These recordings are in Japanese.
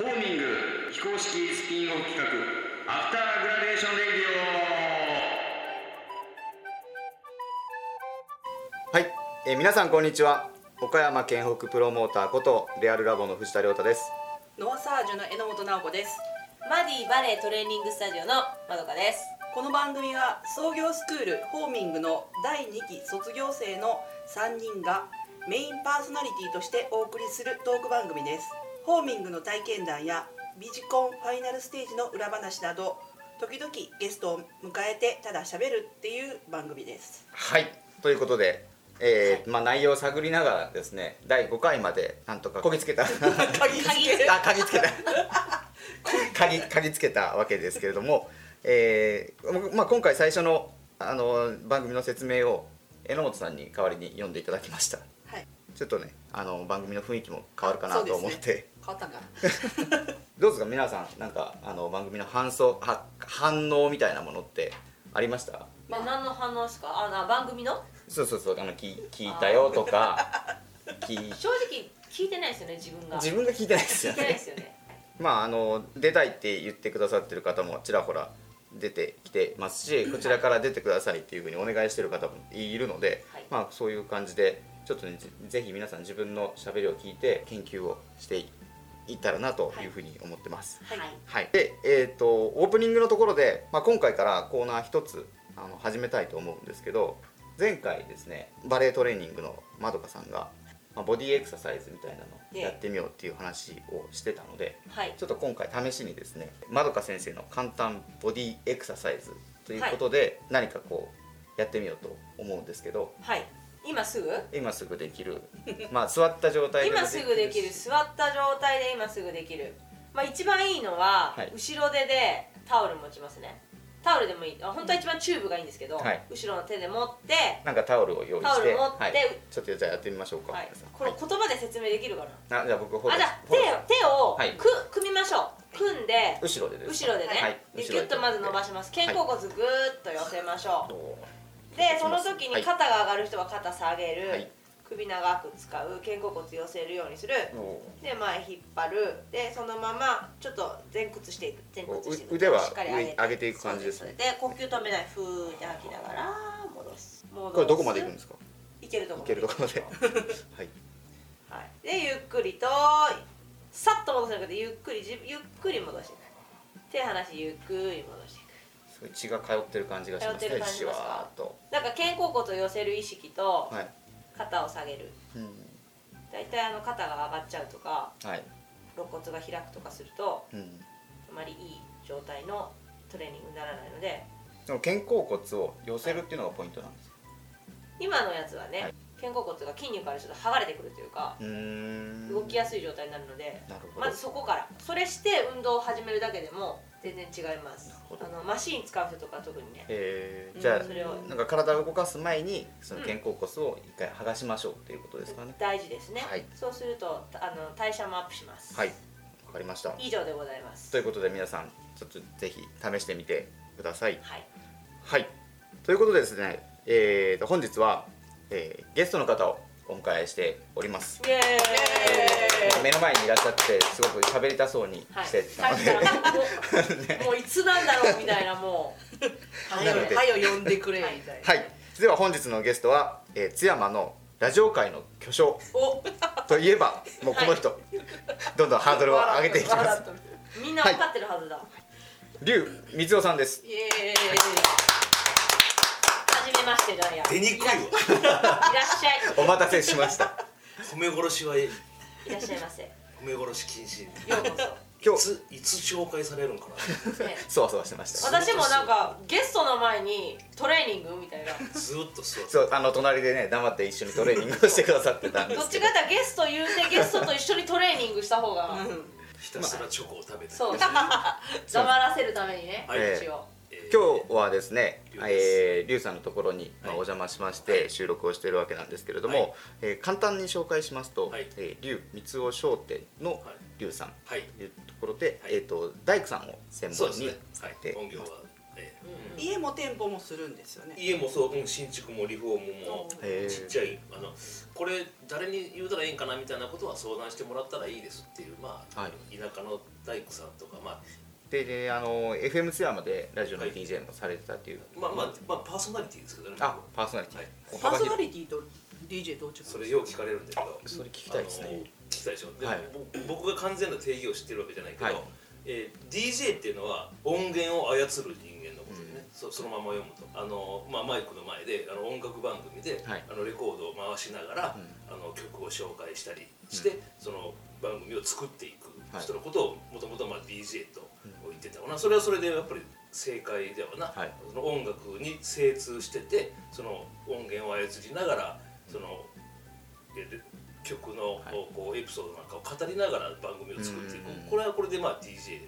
ホーミング非公式スピンオフ企画アフターグラデーションレディオはい、えー皆さんこんにちは。岡山県北プロモーターことレアルラボの藤田亮太です。ノアサージュの榎本直子です。マディバレートレーニングスタジオのまどかです。この番組は創業スクールホーミングの第2期卒業生の3人がメインパーソナリティとしてお送りするトーク番組ですホーミングの体験談やビジコンファイナルステージの裏話など時々ゲストを迎えてただ喋るっていう番組です。はい。ということで、えーまあ、内容を探りながらですね第5回までなんとかこぎつけた。鍵付けあ嗅ぎつけた。嗅ぎ嗅ぎつけたわけですけれども、えーまあ、今回最初のあの番組の説明を榎本さんに代わりに読んでいただきました。はい。ちょっとねあの番組の雰囲気も変わるかなと思って、変わったんかな。どうですか？皆さんなんかあの番組の反想は反応みたいなものってありました？まあ、何の反応ですか？あな番組の？そうそうそうあの聞聞いたよとか 聞い正直聞いてないですよね自分が。自分が聞いてないですよ聞いてないねですよね。まああの出たいって言ってくださってる方もちらほら出てきてますしこちらから出てくださいっていうふうにお願いしてる方もいるので、はい。まあそういう感じでちょっとねぜぜひ皆さん自分のしゃべりを聞いて研究をしていいったらなというふうに思ってます。はい、はい、で、えー、とオープニングのところで、まあ、今回からコーナー一つあの始めたいと思うんですけど前回ですねバレエトレーニングのまどかさんが、まあ、ボディエクササイズみたいなのをやってみようっていう話をしてたのではい。ちょっと今回試しにですねまどか先生の簡単ボディエクササイズということで、何かこうやってみようと思うんですけどはい今すぐ？今すぐできる。まあ座った状態でも今すぐできる。座った状態で今すぐできる。まあ一番いいのは、はい。後ろ手でタオル持ちますね。タオルでもいい。あ本当は一番チューブがいいんですけど、はい。後ろの手で持ってなんかタオルを用意して。タオル持ってはい、ちょっとじゃあやってみましょうか、はい。これ言葉で説明できるかな、あじゃあ僕あじゃあ手を手を、はい。く組みましょう。組んで後ろで後ろでね、はい。でギュッとまず伸ばします。肩甲骨ぐーっと寄せましょう、おでその時にはい。肩が上がる人は肩下げる、はい。首長く使う。肩甲骨寄せるようにする。で前引っ張る。でそのままちょっと前屈していく。前屈していく。う腕はしっかり上げて。上上げていく感じですね。で呼吸止めない。ふーって吐きながら戻す。戻す。これどこまで行くんですか？いけるとこいけるところで。はい。はい、でゆっくりとさっと戻すなくてゆっくりじゆっくり戻していく。手離してゆっくり戻していくすごい血が通ってる感じがしますねじですか？ワーっと。なんか肩甲骨を寄せる意識とはい。肩を下げる。うん。大体あの肩が上がっちゃうとかはい。肋骨が開くとかするとうん。あまりいい状態のトレーニングにならないのでその肩甲骨を寄せるっていうのがポイントなんですか？今のやつはね、はい。肩甲骨が筋肉からちょっと剥がれてくるというか動きやすい状態になるのでまずそこから。それして運動を始めるだけでも全然違います。あのマシーン使う人とか特にね。うんえー。じゃあそれを。なんか体を動かす前にその肩甲骨を一回剥がしましょうっていうことですかね。大事ですね、はい。そうするとあの代謝もアップします。はい。わかりました。以上でございます。ということで皆さんちょっとぜひ試してみてください。はい。はい。ということでですね、えーと本日は、えーゲストの方をお迎えしております。イエーイ。目の前にいらっしゃってすごく喋りたそうにはい、してたので、もういつなんだろうみたいなもう。はよ呼んでくれみたいな。はい。では本日のゲストは、えー津山のラジオ界の巨匠お。といえばもうこの人、どんどんハードルを上げていきます。みんな分かってるはずだ、劉光雄さんです。イエーイめましてじゃんや出にくいわいらっしゃい。お待たせしました。米殺しはいいらっしゃいませ。よ米殺し禁止。うこそ。今日。いついつ紹介されるんかね そわそわしてました。私もなんかゲストの前にトレーニングみたいな。なずーっと座ってそうあの隣でね黙って一緒にトレーニングをしてくださってたんでどっすけど。ちかっていうとゲスト言うてゲストと一緒にトレーニングした方が、ひたすらチョコを食べてそう。黙らせるためにね、はい。一応今日はですね、リュウです。えー、リュウさんのところに、まあ、はい。お邪魔しまして、収録をしているわけなんですけれども、はい。えー簡単に紹介しますと、はい。えー、リュウ三尾商店のはい。リュウさんはい。というところで、はい。えー、と大工さんを専門にそうですね。はい。で本業は、ええうん家も店舗もするんですよね。家もそううん新築もリフォームもちっちゃいあのこれ誰に言うたらいいんかなみたいなことは相談してもらったらいいですっていうまあ、はい。田舎の大工さんとかまあでであの FM ツヤまでラジオの DJ もされてたっていう、まあまあ、まあ、パーソナリティですけどね。あパーソナリティ、はい。パーソナリティと DJ どう違う？それよう聞かれるんだけどそれ聞きたいですね。聞きたいでしょで、はい。ぼ僕が完全な定義を知ってるわけじゃないけど、はい。えー DJ っていうのは音源を操る人間のことでね、そそのまま読むと。あの、まあ、マイクの前であの音楽番組で、はい。あのレコードを回しながら、うん。あの曲を紹介したりして、その番組を作っていくはい。人のことをもともとまあ DJ と言ってたわな、それはそれでやっぱり正解ではな、はい。その音楽に精通しててその音源を操りながらその曲のはい。こうエピソードなんかを語りながら番組を作っていく。うんこれはこれでまあ DJ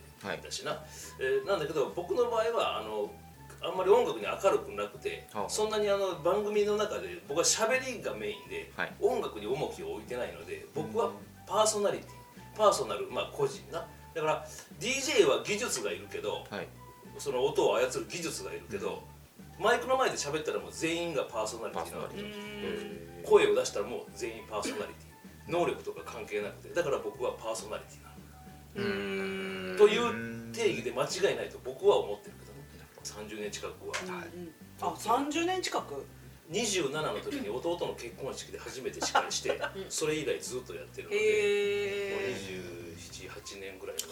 だしな、えーなんだけど僕の場合はあのあんまり音楽に明るくなくてはあ。そんなにあの番組の中で僕は喋りがメインで、はい。音楽に重きを置いてないので僕はパーソナリティパーソナルまあ個人なだから DJ は技術がいるけど、はい、その音を操る技術がいるけど、うん、マイクの前で喋ったらもう全員がパーソナリティなわけ。声を出したらもう全員パーソナリティ。能力とか関係なくて。だから僕はパーソナリティなん。だという定義で間違いないと僕は思ってるけどね。30年近くは、はい、あ30年近く？27の時に弟の結婚式で初めて司会してそれ以来ずっとやってるので、えー、もう20八年ぐらいか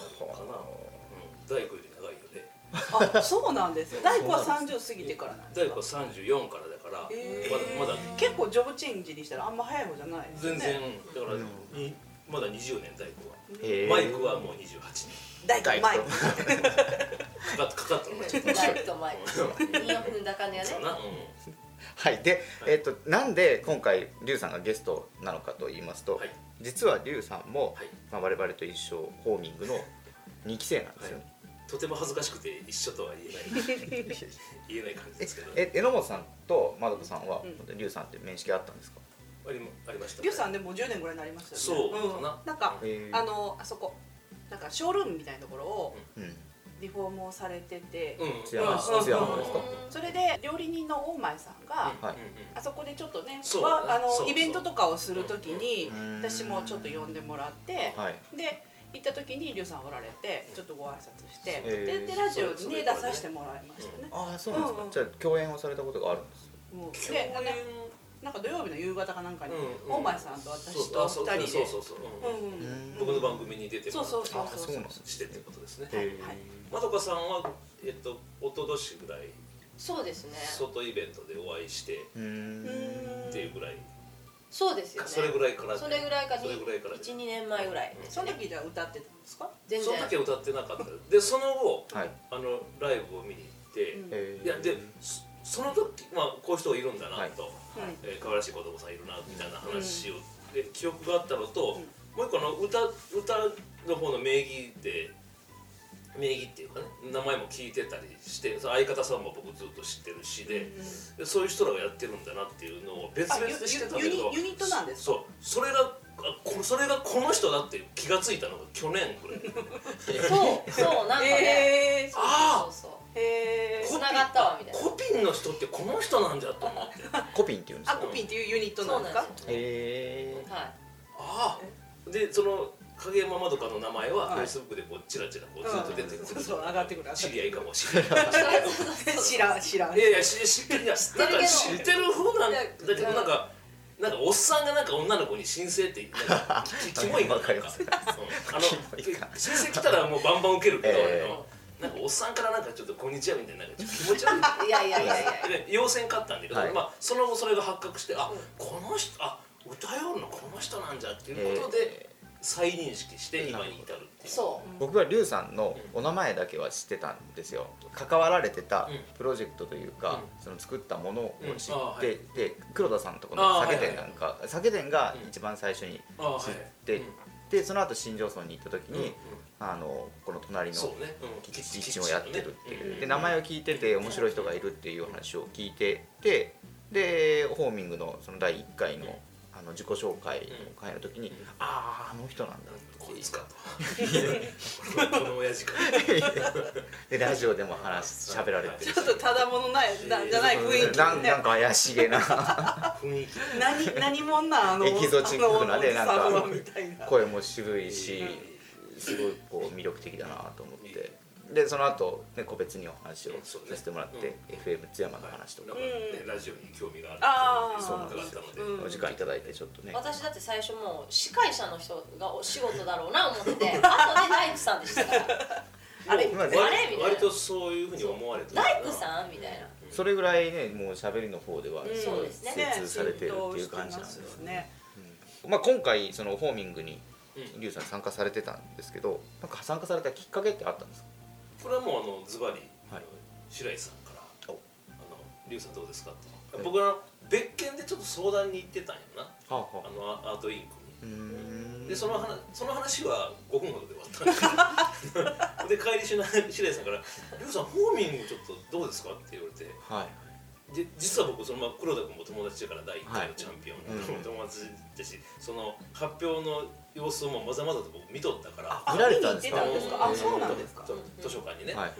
な、うん、大工より長いよね。あそうなんですよ。大工は三十過ぎてからなんです大工は三十四からだから、えー、まだまだ。結構ジョブチェンジにしたらあんま早い方じゃないですね。全然だから、うん、まだ二十年大工は、えー、マイクはもう二十八年。大工マイク。かかったのがちょっと。マイクとマイク。韻を踏んだ感じがね。そうな、うん。はい。で、えっとなんで今回リュウさんがゲストなのかと言いますと、はい。実はリュウさんも、はい。まあ、我々と一緒ホーミングの2期生なんですよ、はい。とても恥ずかしくて一緒とは言えない。言えない感じですけど。え榎本さんとまどかさんは、うん。リュウさんって面識あったんですか？ありありました。リュウさんでもう10年ぐらいになりましたよね。そうかな。なんかへーあのあそこなんかショールームみたいなところをうんリフォームをされてて、うん。津山うん。津山のですか、それで料理人の大前さんが、はい。あそこでちょっとねそう。わあのそう。そう。イベントとかをするときにう。ん私もちょっと呼んでもらって、はい。で行った時にリュウさんおられてちょっとご挨拶して、へー。ででラジオに出させてもらいましたね、ああそうなんですか、うんうん。じゃあ共演をされたことがあるんですもう共であの演なんか土曜日の夕方かなんかに、うん大前さんと私とあそう二人で。そうそうそう、う。んうんうん。僕の番組に出てもらってそうそうそうあそうなんですしてってことですね。へーはい。まどかさんはえっと一昨年ぐらいそうですね。外イベントでお会いしてうーん。っていうぐらい。そうですよね。それぐらいからそれぐらいかそれぐらいから12年前ぐらい。その時じゃあ歌ってたんですか？全然。その時は歌ってなかった。でその後 はい。あのライブを見に行って、うん。えー。いやでそその時まあこういう人がいるんだなと、はい。はいえー可愛らしい子供さんいるなみたいな話を、で記憶があったのと、うん。もう一個あの歌歌の方の名義で名義っていうかね名前も聞いてたりして相方さんも僕ずっと知ってるしで,、でそういう人らがやってるんだなっていうのを別々で知ってたんだけどあユユニユニットなんですか？そう。それがあこそれがこの人だって気がついたのが去年ぐらいそうそうなんかね。えー、あそうそうへーつながったわみたいな。コピンの人ってこの人なんじゃと思って。コピンっていうんですか？アコピンっていうユニットそなんなんですよ。へえはい。ああ。でその影山まどかの名前ははい。フェイスブックでこうチラチラこうずっと出てくる、上がってくる知り合いかもしれない。知らん知らん。いやいやし知ってるなんか知ってる方なんだけどなんかなんかおっさんがなんか女の子に申請ってなんかき キモいわかります。う。んあの申請来たらもうバンバン受けるけど、ええ俺のなんかおっさんからなんかちょっとこんにちはみたいななんかちょっと気持ち悪い。いやいやいやいや。で陽線買ったんだけど、はい。まあ、その後それが発覚してあこの人あ歌よるのこの人なんじゃっていうことで再認識して今に至るっていう。そう。僕はリュウさんのお名前だけは知ってたんですよ。関わられてたうん。プロジェクトというか、その作ったものを知うん。あって、はい。で黒田さんとこのあ酒店なんか、酒店がうん。一番最初に知って、うんでその後新庄村に行った時に、うんうん。あのこの隣のキッチンをやってるっていう、うんで名前を聞いてて面白い人がいるっていう話を聞いててでホーミングのその第1回のあの自己紹介の会の時に、あああの人なんだってこいつか？とここの親父か。でラジオでも話し喋られてるちょっとただものないなんじゃない雰囲気。ねなんなんか怪しげな。雰囲気。何何者なんあの？エキゾチックなねなんか声も渋いしすごいこう魅力的だなと思ってでその後、ね個別にお話をさせてもらって、FM 津山の話とか。だからねラジオに興味があるそうなんだったので、うん。お時間いただいてちょっとね。私だって最初もう司会者の人がお仕事だろうな思ってて 後で大工さんでしたから。あれ？今ねあれみたいな。割とそういうふうに思われてる。大工さん？みたいな。それぐらいねもう喋りの方ではうん。そうですね。精通されてるっていう感じなんです浸透してますね。まあ、今回そのホーミングにうん。リュウさん参加されてたんですけどなんか参加されたきっかけってあったんですか？これはもうあのズバリ、はい。白石さんから「あおのリュウさんどうですか?」ってはい僕は別件でちょっと相談に行ってたんやな。はあはあ。のアアートインクに。でその話その話は5分ほどで終わったんです で帰りしな白石さんから「リュウさんホーミングちょっとどうですか?」って言われて。はいで実は僕その、まあ、黒田君も友達だから第1回のチャンピオンのはい友達だし、その発表の様子をもまざまざと僕見とったから。あ見られたんですか？あそうなんですか？と図書館にね、はい。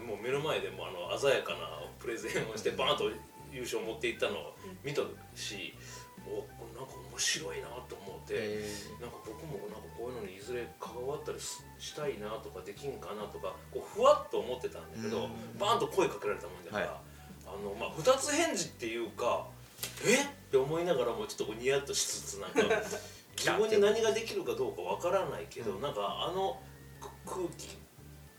うん、もう目の前でもうあの鮮やかなプレゼンをしてバーンと優勝を持っていったのを見とるし、おなんか面白いなと思って、えなんか僕もなんかこういうのにいずれ関わったりししたいなとかできんかなとかこうふわっと思ってたんだけど、うん。バーンと声かけられたもんだから、はいあのまあ、二つ返事っていうかえ？って思いながらもちょっとこうニヤッとしつつなんか 自分に何ができるかどうかわからないけど、うん。なんかあのく空気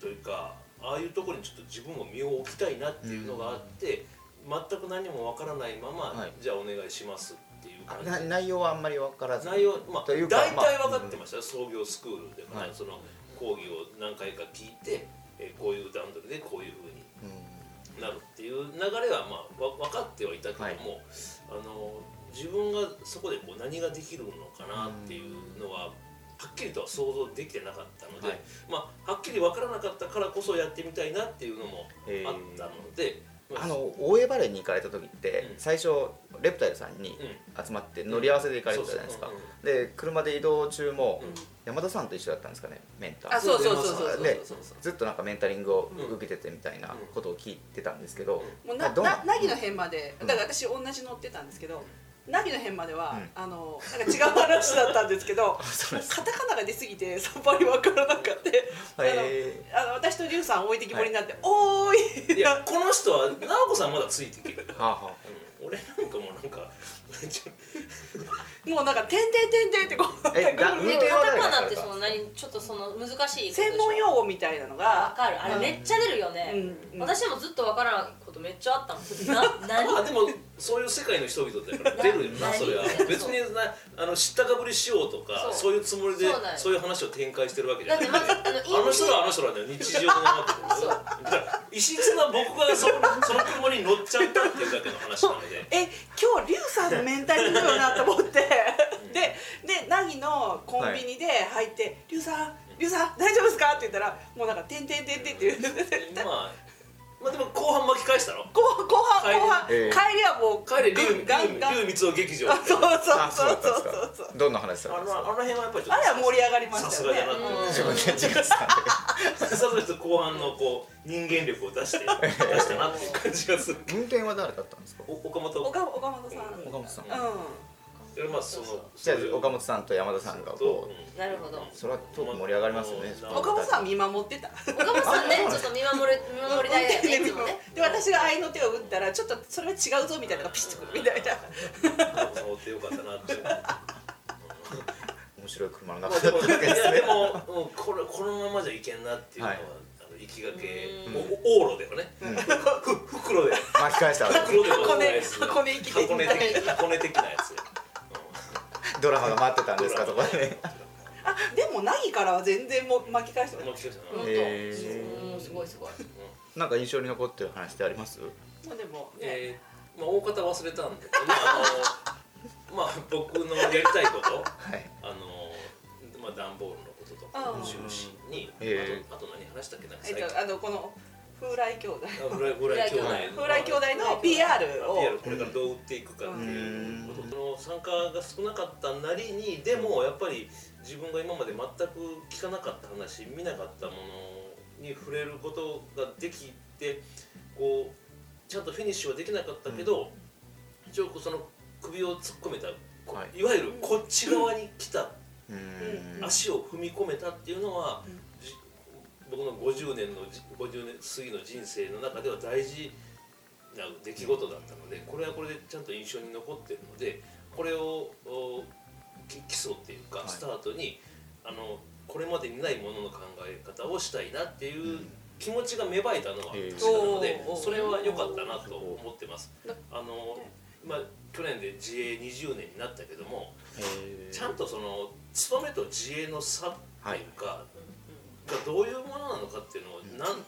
というかああいうところにちょっと自分を身を置きたいなっていうのがあって、全く何もわからないまま、はい。じゃあお願いしますっていう感じ。な内容はあんまり分からず内容まあというか大体まあ分かってましたよ、創業スクールでも。ね、はい。その講義を何回か聞いて、えーこういう段取りでこういうふうにうんなるっていう流れはまあわ分かってはいたけども、はい。あの自分がそこでこう何ができるのかなっていうのは、はっきりとは想像できてなかったので、はい。まあ、はっきり分からなかったからこそやってみたいなっていうのもあったので、まあの大江バレーに行かれた時って、うん。最初レプタイルさんにうん。集まって乗り合わせで行かれてたじゃないですか、で車で移動中も、うん。山田さんと一緒だったんですかねメンター。あそうそうそうそうそうでずっとなんかメンタリングをうん。受けててみたいなことを聞いてたんですけど、もうなな凪の辺までうん。だから私同じ乗ってたんですけど凪の辺までは、うん。あのなんか違う話だったんですけど カタカナが出過ぎてさっぱり分からなかったあのへあの私とリュウさん置いてきぼりになって「おーい!」いやこの人は直子さんまだついていける、ー はあはうん。俺なんかもうなんか もうなんか「てんてんてんてん」ってこうえカタカナってその何ちょっとその難しい専門用語みたいなのが。わかる。あれめっちゃ出るよね、うん。私もずっとわからないことめっちゃあったもん。な何？まあでもそういう世界の人々だから出るよな何それは。何？別になあの知ったかぶりしようとかそう。そういうつもりでそういう話を展開してるわけじゃない。だってまずあのあの人らはあの人らだよ日常のままってそう。だから異質な僕がそ その車に乗っちゃったっていうだけの話なので。え今日リュウさんのメンタリングよなと思って。でで凪のコンビニで入って「リュウさんリュウさん大丈夫ですか?」って言ったらもうなんか「てんてんてんてん」って言うまあまあでも後半巻き返したろ後後半帰り後半、ええ。帰りはもう帰れ龍ガンガン。龍光雄劇場。あ そうそうあそう。だそうったんそうそうですか。どんな話されあのあたんですか？の辺はやっぱりちょっと。あれは盛り上がりまさしたよね。すがだなとうん。自分で自画さ。さすがと後半のこう人間力を出して 出したなっていう感じがする。運転は誰だったんですか？お岡本。岡岡本さん。うん岡本さん。でまあそのじゃあ岡本さんと山田さんがこうなるほど。それはトーク盛り上がりますよねうん。岡本さん見守ってた。岡本さんねちょっと見守る見守りたいだよね で私が愛の手を打ったらちょっとそれは違うぞみたいなのがピシッとくるみたいな。花子さん追ってよかったなって。面白い車のまあ中だでもいったわけですねやでも、うん、これこのままじゃいけんなっていうのは、行きがけ。うん。おお往路ではね、ふ袋で。巻き返した箱根箱根行きで箱根的箱根的なやつ。でドラマが待ってたんですかとかねあでも凪からは全然もう巻き返してな本へー。当うんすごいすごい。なんか印象に残ってる話ってあります？まあでもね。えーまあ大方忘れたんで、まああの まあ僕のやりたいことはい。あのまあ段ボールのこととか中心に、あとあと何話したっけ？なんかえっ最近とあのこの風来兄弟。あフライフライ兄弟。風来兄弟の PR を。PR これからどう売っていくかっていうこと。その参加が少なかったなりにでもやっぱり自分が今まで全く聞かなかった話見なかったものに触れることができてこうちゃんとフィニッシュはできなかったけど、一応こうその首を突っ込めた、こはい。い、わゆるこっち側に来た、うん。足を踏み込めたっていうのは、うん。じ僕の50年のじ50年過ぎの人生の中では大事な出来事だったのでこれはこれでちゃんと印象に残ってるのでこれをおき基礎っていうか、はい。スタートにあのこれまでにないものの考え方をしたいなっていう気持ちが芽生えたのはへえ。確かなのでそれは良かったなと思ってます。あのまあ去年で自営20年になったけどもちゃんとその勤めと自営の差っていうか、がどういうものなのかっていうのをなん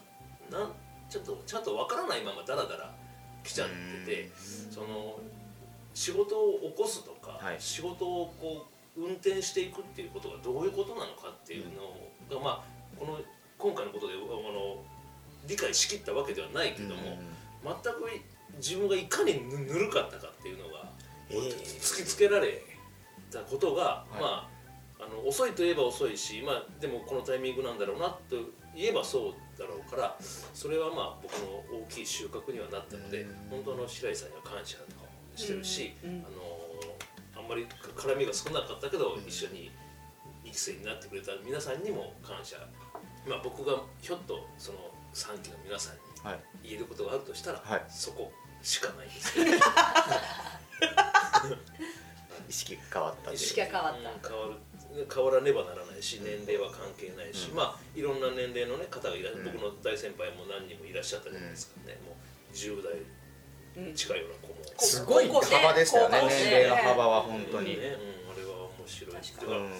なんちょっとちゃんとわからないままダラダラ来ちゃっててその仕事を起こすとか、はい。仕事をこう運転していくっていうことがどういうことなのかっていうのが、まあこの今回のことであの理解しきったわけではないけども、全く自分がいかにぬぬるかったかっていうのが、えー突きつけられたことが、い。まああの遅いといえば遅いし、まあ、でもこのタイミングなんだろうなと言えばそうだろうからそれはまあ僕の大きい収穫にはなったので、うん。本当の白井さんには感謝してるし、あのあんまり絡みが少なかったけど、一緒に育成になってくれた皆さんにも感謝、まあ、僕がひょっとその3期の皆さんにはい。言えることがあるとしたら、はい。そこしかない。で す意識が変わった意識が変わった。変わる変わらねばならないし年齢は関係ないし、うん。まあいろんな年齢の、ね、方がいら、うん。僕の大先輩も何人もいらっしゃったじゃないですかね、もう10代うん。近いような子も、すごい幅でしたよね年齢の幅は本当に、ねうん、あれは面白い。だからうん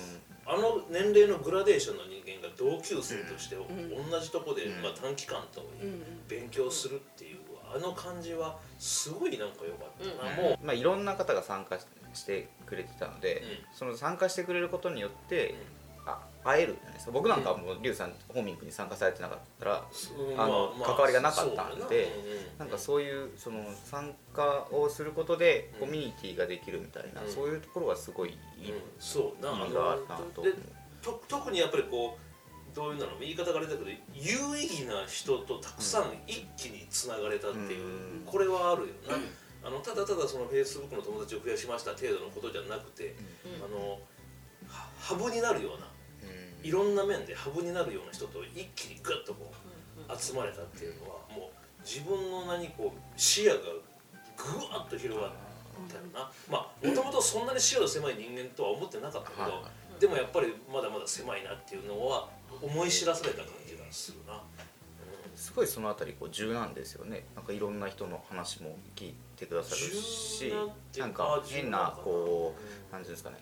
あの年齢のグラデーションの人間が同級生としてん。同じとこで、うん。まあ、短期間と勉強するっていうあの感じはすごいなんか良かったな、うん。もうまあ、いろんな方が参加ししてくれてたので、その参加してくれることによって、あ会えるじゃないですか僕なんかはもうリュウさんホーミングに参加されてなかったら、うんあの関わりがなかったんでそうだうんうんなんかそういうその参加をすることでうん。コミュニティができるみたいな、うん。そういうところがすごいいい、うん。そうな意味があるなとでと特にやっぱりこうどういうの言い方があれだけど有意義な人とたくさん一気につながれたっていう、うん。これはあるよな、あのただただそのフェイスブックの友達を増やしました程度のことじゃなくて、うん。あのはハブになるようなうん。いろんな面でハブになるような人と一気にグッとこう集まれたっていうのはもう自分の何こう視野がぐわっと広がったよな、まあもともとそんなに視野の狭い人間とは思ってなかったけど、はい。でもやっぱりまだまだ狭いなっていうのは思い知らされた感じがするな、すごいそのあたりこう柔軟ですよね。なんかいろんな人の話も聞いてくださるしなんか変なこうなんていうんですかね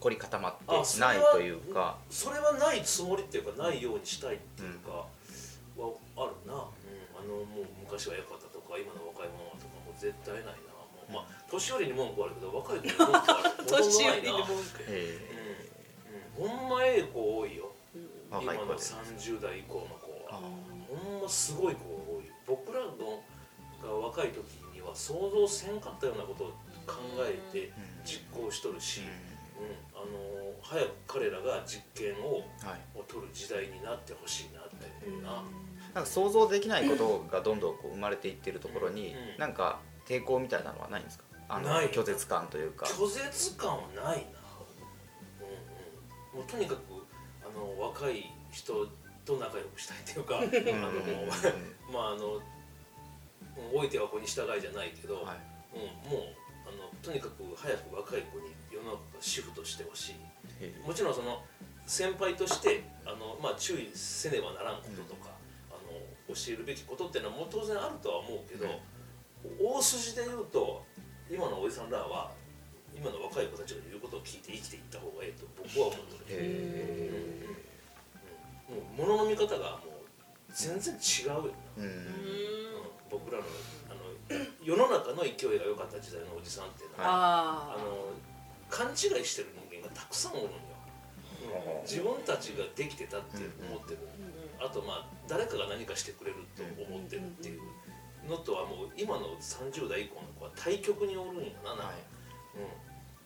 凝り固まってないというか。それはないつもりっていうかないようにしたいっていうかはあるな、うん、あのもう昔は良かったとか今の若い者はとかもう絶対ないな。もうまあ年寄りに文句あるけど若い子に文句ある 年寄りに文句。えうんうん、ほんまええ子多いよ。ー今の若い子で。30代以降の子はすごい子が多い僕らのが若い時には想像せんかったようなことを考えて実行しとるし、うん。あの早く彼らが実験をはい。を取る時代になってほしいなって思うな、なんか想像できないことがどんどんこう生まれていってるところに、うん。なんか抵抗みたいなのはないんですか？あの拒絶感というか。拒絶感はないな、うんうん、もうとにかくあの若い人と仲良くしたいっていうか あのうんまああのうん老いては子に従いじゃないけど、はい。うん、もうあのとにかく早く若い子に世の中がシフトしてほしい。え。もちろんその先輩としてあの、まあ、注意せねばならんこととか、あの教えるべきことっていうのはもう当然あるとは思うけど、大筋で言うと今のおじさんらは今の若い子たちが言うことを聞いて生きていった方がいいと僕は思ってる、へうん、もう物の見方がもう全然違うよ。うん。うん。僕らのあの世の中の勢いが良かった時代のおじさんっていうのは、ああの勘違いしてる人間がたくさんおるんよ、自分たちができてたって思ってる、ああとまあ誰かが何かしてくれると思ってるっていう。のとはもう今の30代以降の子は対極におるんやななんか、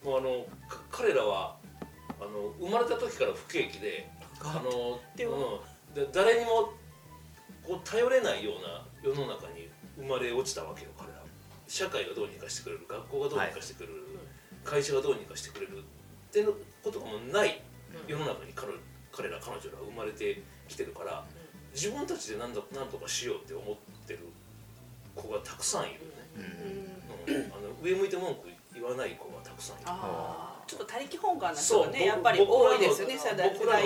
うん、もうあのか彼らはあの生まれた時から不景気であの、うん、で誰にもこう頼れないような世の中に生まれ落ちたわけよ彼ら。は社会がどうにかしてくれる学校がどうにかしてくれる、会社がどうにかしてくれる。っていうことがもうない世の中に彼彼ら彼女らは生まれてきてるから自分たちで何と何とかしようって思ってる子がたくさんいる。よね、うん、あの上向いて文句言わない子がたくさんいるちょっと他力本願な人がねやっぱり多いですよね世代世僕らの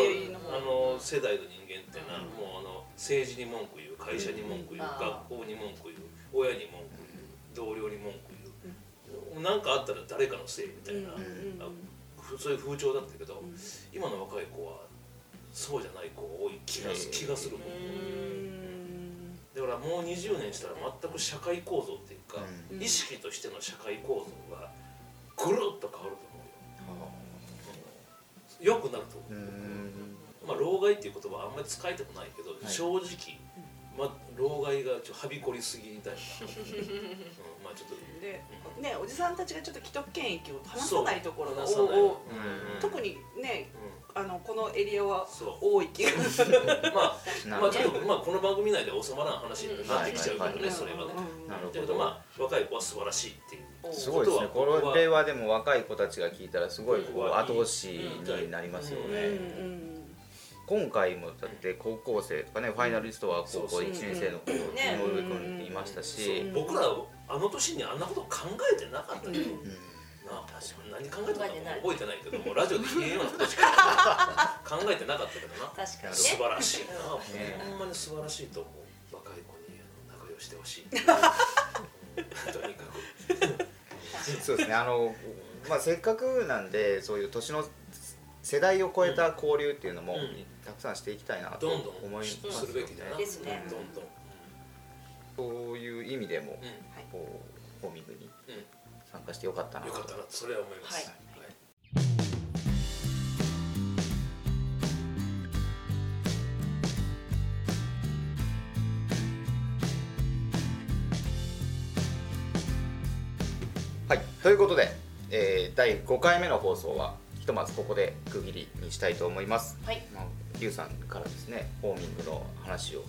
あの世代の人間ってのは、もうあの政治に文句言う会社に文句言う、うん。学校に文句言う親に文句言う同僚に文句言う何、かあったら誰かのせいみたいな、そういう風潮だったけど、今の若い子はそうじゃない子が多い気がす気がするもん、だからもう20年したら全く社会構造っていうか、うん。意識としての社会構造がぐるっと変わると思うよ、よくなると思う、うん。まあ老害っていう言葉はあんまり使いたくないけど、い。正直、まあ、老害がちょっとはびこりすぎみたいな、うん、まあちょっと。でねおじさんたちがちょっと既得権益を話さないところが特にねうあのこのエリアはそう。多い気がする。んまあまあちょっとまあこの番組内で収まらん話になってきちゃうからね、はいはいそれはね、なるほど。まあ若い子は素晴らしいっていうすごいですね。これはでも若い子たちが聞いたらすごいこううん後押しになりますようんね。うん。今回もだって高校生とかねファイナリストは高校そうそう。1年生の子井上君いましたし。うん。僕らあの年にあんなこと考えてなかったけど、うん。なあ何考えてたか考えてない。覚えてない。けどもうラジオで言えんようなことしか考えてなかったけどな。確かにね。素晴らしいな、ねほんまに素晴らしいと思う。若い子にあの仲良してほしい。う んとにかくそうですねあの、まあ、せっかくなんでそういう年の世代を超えた交流っていうのも、うん。たくさんしていきたいなとどんどん思いますすよるべきだなですね。どん。どんそういう意味でも、うこうホーミングにんうん。参加してよかったなよかったなとそれは思います、はい。はい、ということで、えー第5回目の放送はひとまずここで区切りにしたいと思います。はいまあ、リュウさんからですねホーミングの話を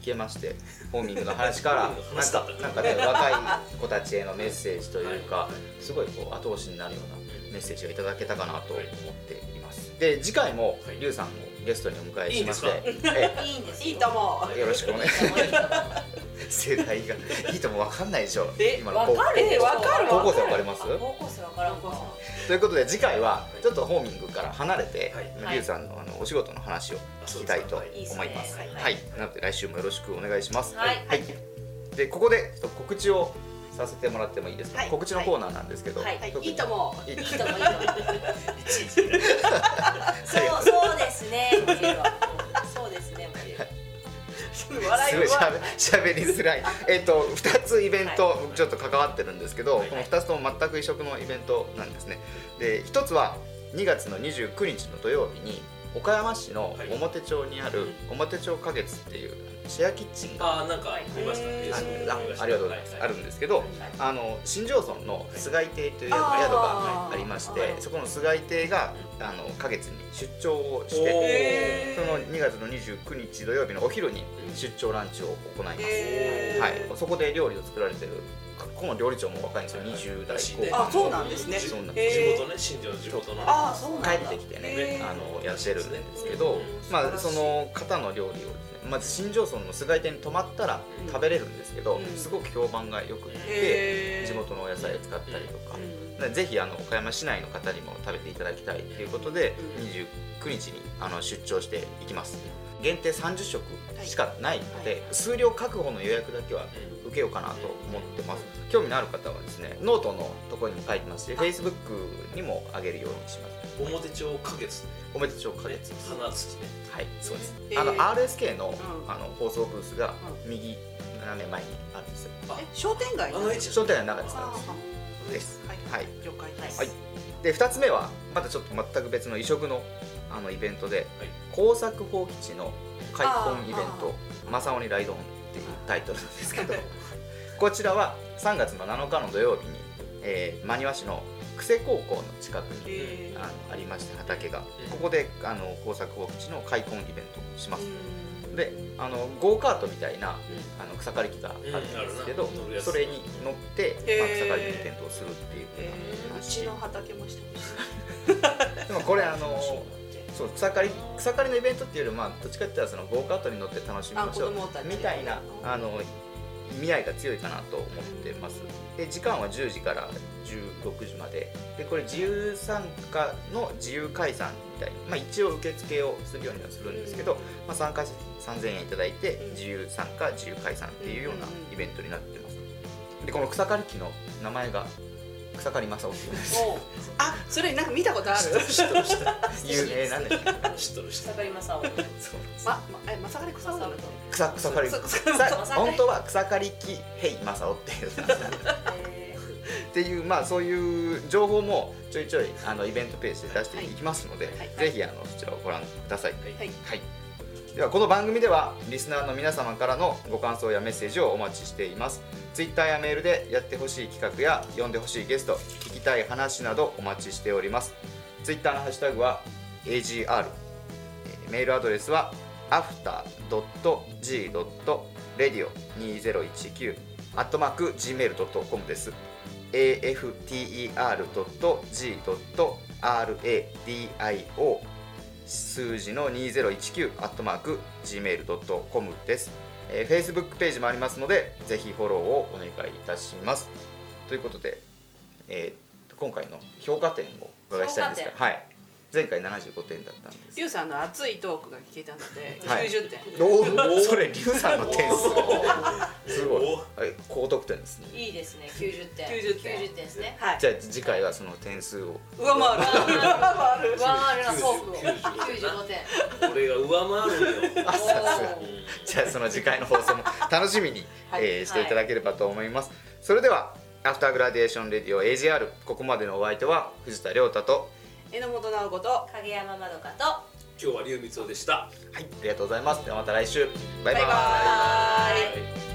聞けましてホーミングの話から なんかなんかね若い子たちへのメッセージというかすごいこう後押しになるようなメッセージがいただけたかなと思っています。で次回もはいリュウさんをゲストにお迎えしまして。いいんですよ。いいと思う。よろしくお願いします。世代がいいともわかんないでしょえ今の高わかるえわかる。高校生わかります？あ高校生わからんか。ということで次回はちょっとホーミングから離れて、はい。リュウさんのあのお仕事の話を聞きたいと思いあます。はい、なので来週もよろしくお願いします。はい。でここでちょっと告知をさせてもらってもいいですか？はい。告知のコーナーなんですけど、はい。はい。と思う。いい。と思う。いいと思 すごいしゃべしゃべりづらい。えっと二つイベント、はちょっと関わってるんですけど、はいこの二つとも全く異色のイベントなんですね。で一つは2月の29日の土曜日に岡山市の表町にある表町花月っていうシェアキッチン。がああなんか見ました。ねああ見ましたありがとうございます、あるんですけど、あの新庄村の菅井亭という宿がありましはい。てそこの菅井亭があの花月に出張をしてその2月の29日土曜日のお昼に出張ランチを行います、はい、そこで料理を作られてるこの料理長も若いんですよ。20代後半。あそうなんですね。地元ね新庄の地元の。ああそうなんだ。帰ってきてね。あのやってるんですけどうん、まあ、その方の料理をですねまず新庄村の菅井店に泊まったらうん。食べれるんですけど、うん。すごく評判がよくって地元のお野菜を使ったりとかぜひあの岡山市内の方にも食べていただきたいということで、うん。29日にあの出張していきます。限定30食しかないので、数量確保の予約だけは受けようかなと思ってます。興味のある方はですねノートのところにも書いてますし Facebook にも上げるようにします表町花月おめでとう花月花土ねはいそうです、えー。あの RSK の,、うん。あの放送ブースがう右斜め前にあるんですよ。あえ商店街商店街の中です。あーです。はいはい。了解です。はい。で2つ目はまたちょっと全く別の異色のあのイベントではい。工作放棄地の開墾イベント「マサオにライドオン」っていうタイトルなんですけどこちらは3月の7日の土曜日に、えー、真庭市の久世高校の近くにあのありまして畑が。ん。ここであの工作放棄地の開墾イベントをします。うん。であのゴーカートみたいなあの草刈り機があるんですけど、それに乗って、まあ、草刈りのイベントをするっていうえー。うちの畑もしてほしい。でもこれあの そう草刈り草刈りのイベントっていうよりまあどっちかっていうとそのゴーカートに乗って楽しみましょうみたいなあの意味合いが強いかなと思ってます。で時間は10時から16時まで。でこれ自由参加の自由解散みたいな、まあ、一応受付をするようにはするんですけど、まあ、参加費3000円いただいてうん。自由参加自由解散っていうようなイベントになってます。でこの草刈り機の名前が草刈正雄っていうんですあそれなんか見たことある？有名なんですけ？ど知ってる知って草刈正雄。そう。ま、ま、え、まさかり草正雄だと。草草刈り。草草刈り。本当は草刈り機ヘイ正雄っていう。えっていうまあそういう情報もちょいちょいあのイベントページで出していきますので、はい。ぜひあのそちらをご覧ください。はい。はい。ではこの番組ではリスナーの皆様からのご感想やメッセージをお待ちしています。ツイッターやメールでやってほしい企画や呼んでほしいゲスト、聞きたい話などお待ちしております。ツイッターのハッシュタグは AGR、メールアドレスは after.g.radio2019 アットマーク gmail.com です。after.g.radio 数字の2019アットマーク gmail.com です、えー、Facebook ページもありますのでぜひフォローをお願いいたします。ということで、えー今回の評価点をお伺いしたいんですが評はい前回75点だったんです。リュウさんの熱いトークが聞けたので、はい。90点。おおそれリュウさんの点数すごい。おはい。高得点ですね。ーいいですね。90点。90点。90点ですね。はい。じ。ゃあ次回はその点数を。上回る。上回る。上回るなトークを。95 95点。俺が上回るんよ。あさすが。じゃあその次回の放送も楽しみに、はい。えーしていただければと思います、それではアフターグラデーションレディオ AGR ここまでのお相手は藤田亮太と榎本直子と。影山まどかと今日は龍光雄でしたはいありがとうございますではまた来週バイバイバイバイ。